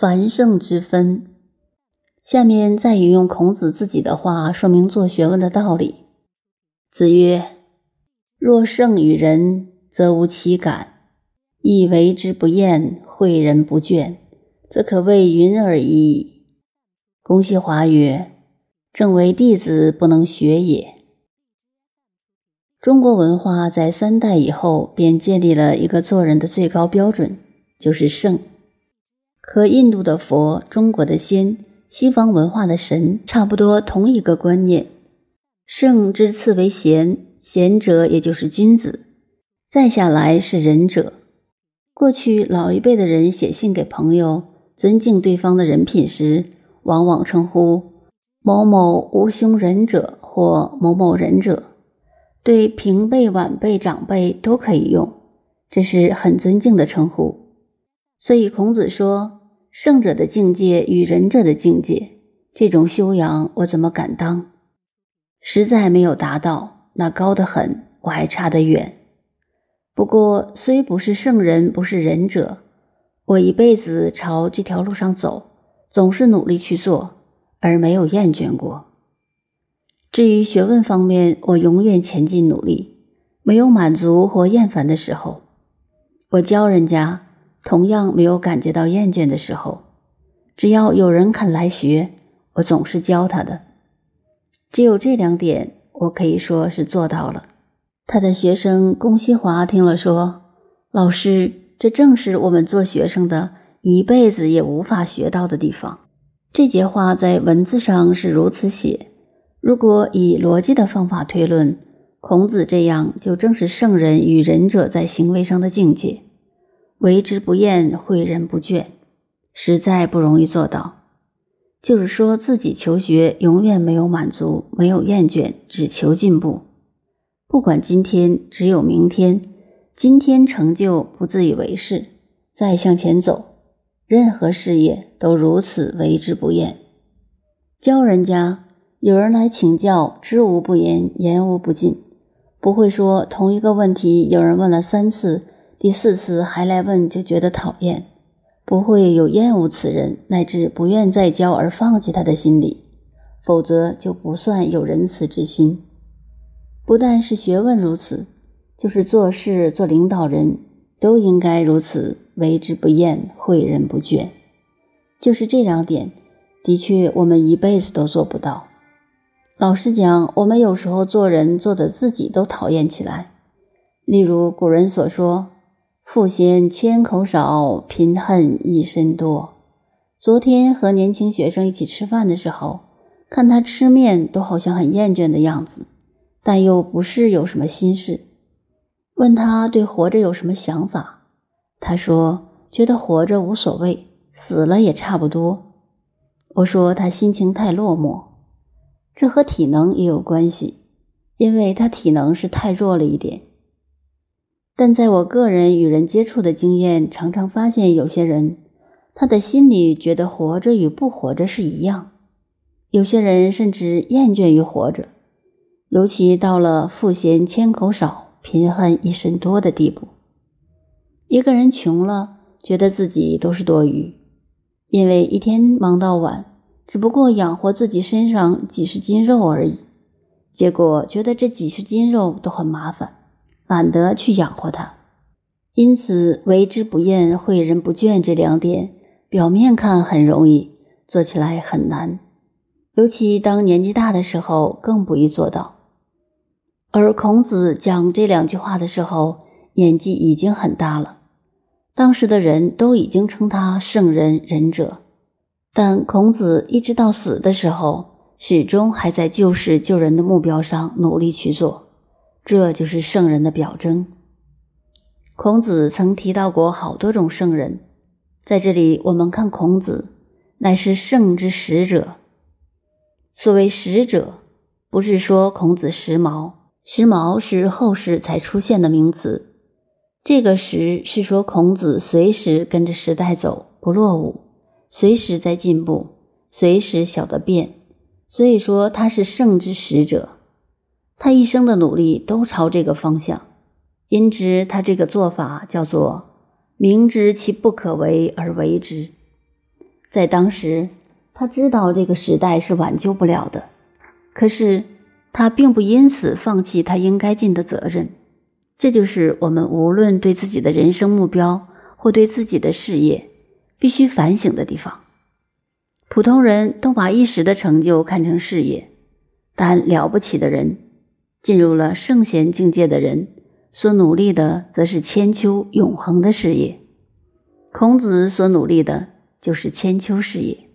繁盛之分。下面再引用孔子自己的话，说明做学问的道理。子曰：“若圣与人，则无其感；亦为之不厌，诲人不倦，则可谓云而已。”公西华曰：“正为弟子不能学也。”中国文化在三代以后便建立了一个做人的最高标准，就是圣。和印度的佛、中国的仙、西方文化的神差不多同一个观念。圣之次为贤，贤者也就是君子，再下来是仁者。过去老一辈的人写信给朋友，尊敬对方的人品时，往往称呼某某无兄仁者或某某仁者。对平辈、晚辈、长辈都可以用，这是很尊敬的称呼。所以孔子说：“圣者的境界与仁者的境界，这种修养我怎么敢当？实在没有达到，那高得很，我还差得远。不过虽不是圣人，不是仁者，我一辈子朝这条路上走，总是努力去做，而没有厌倦过。”至于学问方面，我永远前进努力，没有满足或厌烦的时候。我教人家，同样没有感觉到厌倦的时候。只要有人肯来学，我总是教他的。只有这两点，我可以说是做到了。他的学生龚西华听了说：“老师，这正是我们做学生的一辈子也无法学到的地方。”这节话在文字上是如此写。如果以逻辑的方法推论，孔子这样就正是圣人与仁者在行为上的境界，为之不厌，诲人不倦，实在不容易做到。就是说自己求学永远没有满足，没有厌倦，只求进步。不管今天，只有明天。今天成就不自以为是，再向前走。任何事业都如此，为之不厌。教人家。有人来请教，知无不言，言无不尽，不会说同一个问题，有人问了三次，第四次还来问就觉得讨厌，不会有厌恶此人乃至不愿再教而放弃他的心理，否则就不算有仁慈之心。不但是学问如此，就是做事做领导人都应该如此，为之不厌，诲人不倦。就是这两点，的确我们一辈子都做不到。老实讲，我们有时候做人做的自己都讨厌起来。例如古人所说：“富贤千口少，贫恨一身多。”昨天和年轻学生一起吃饭的时候，看他吃面都好像很厌倦的样子，但又不是有什么心事。问他对活着有什么想法，他说：“觉得活着无所谓，死了也差不多。”我说他心情太落寞。这和体能也有关系，因为他体能是太弱了一点。但在我个人与人接触的经验，常常发现有些人，他的心里觉得活着与不活着是一样。有些人甚至厌倦于活着，尤其到了富闲千口少，贫恨一身多的地步。一个人穷了，觉得自己都是多余，因为一天忙到晚。只不过养活自己身上几十斤肉而已，结果觉得这几十斤肉都很麻烦，懒得去养活它。因此，为之不厌，诲人不倦这两点，表面看很容易，做起来很难。尤其当年纪大的时候，更不易做到。而孔子讲这两句话的时候，年纪已经很大了，当时的人都已经称他圣人仁者。但孔子一直到死的时候，始终还在救世救人的目标上努力去做，这就是圣人的表征。孔子曾提到过好多种圣人，在这里我们看孔子，乃是圣之使者。所谓使者，不是说孔子时髦，时髦是后世才出现的名词。这个时是说孔子随时跟着时代走，不落伍。随时在进步，随时晓得变，所以说他是圣之使者。他一生的努力都朝这个方向，因之他这个做法叫做明知其不可为而为之。在当时，他知道这个时代是挽救不了的，可是他并不因此放弃他应该尽的责任。这就是我们无论对自己的人生目标或对自己的事业，必须反省的地方。普通人都把一时的成就看成事业，但了不起的人，进入了圣贤境界的人，所努力的则是千秋永恒的事业。孔子所努力的。就是千秋事业。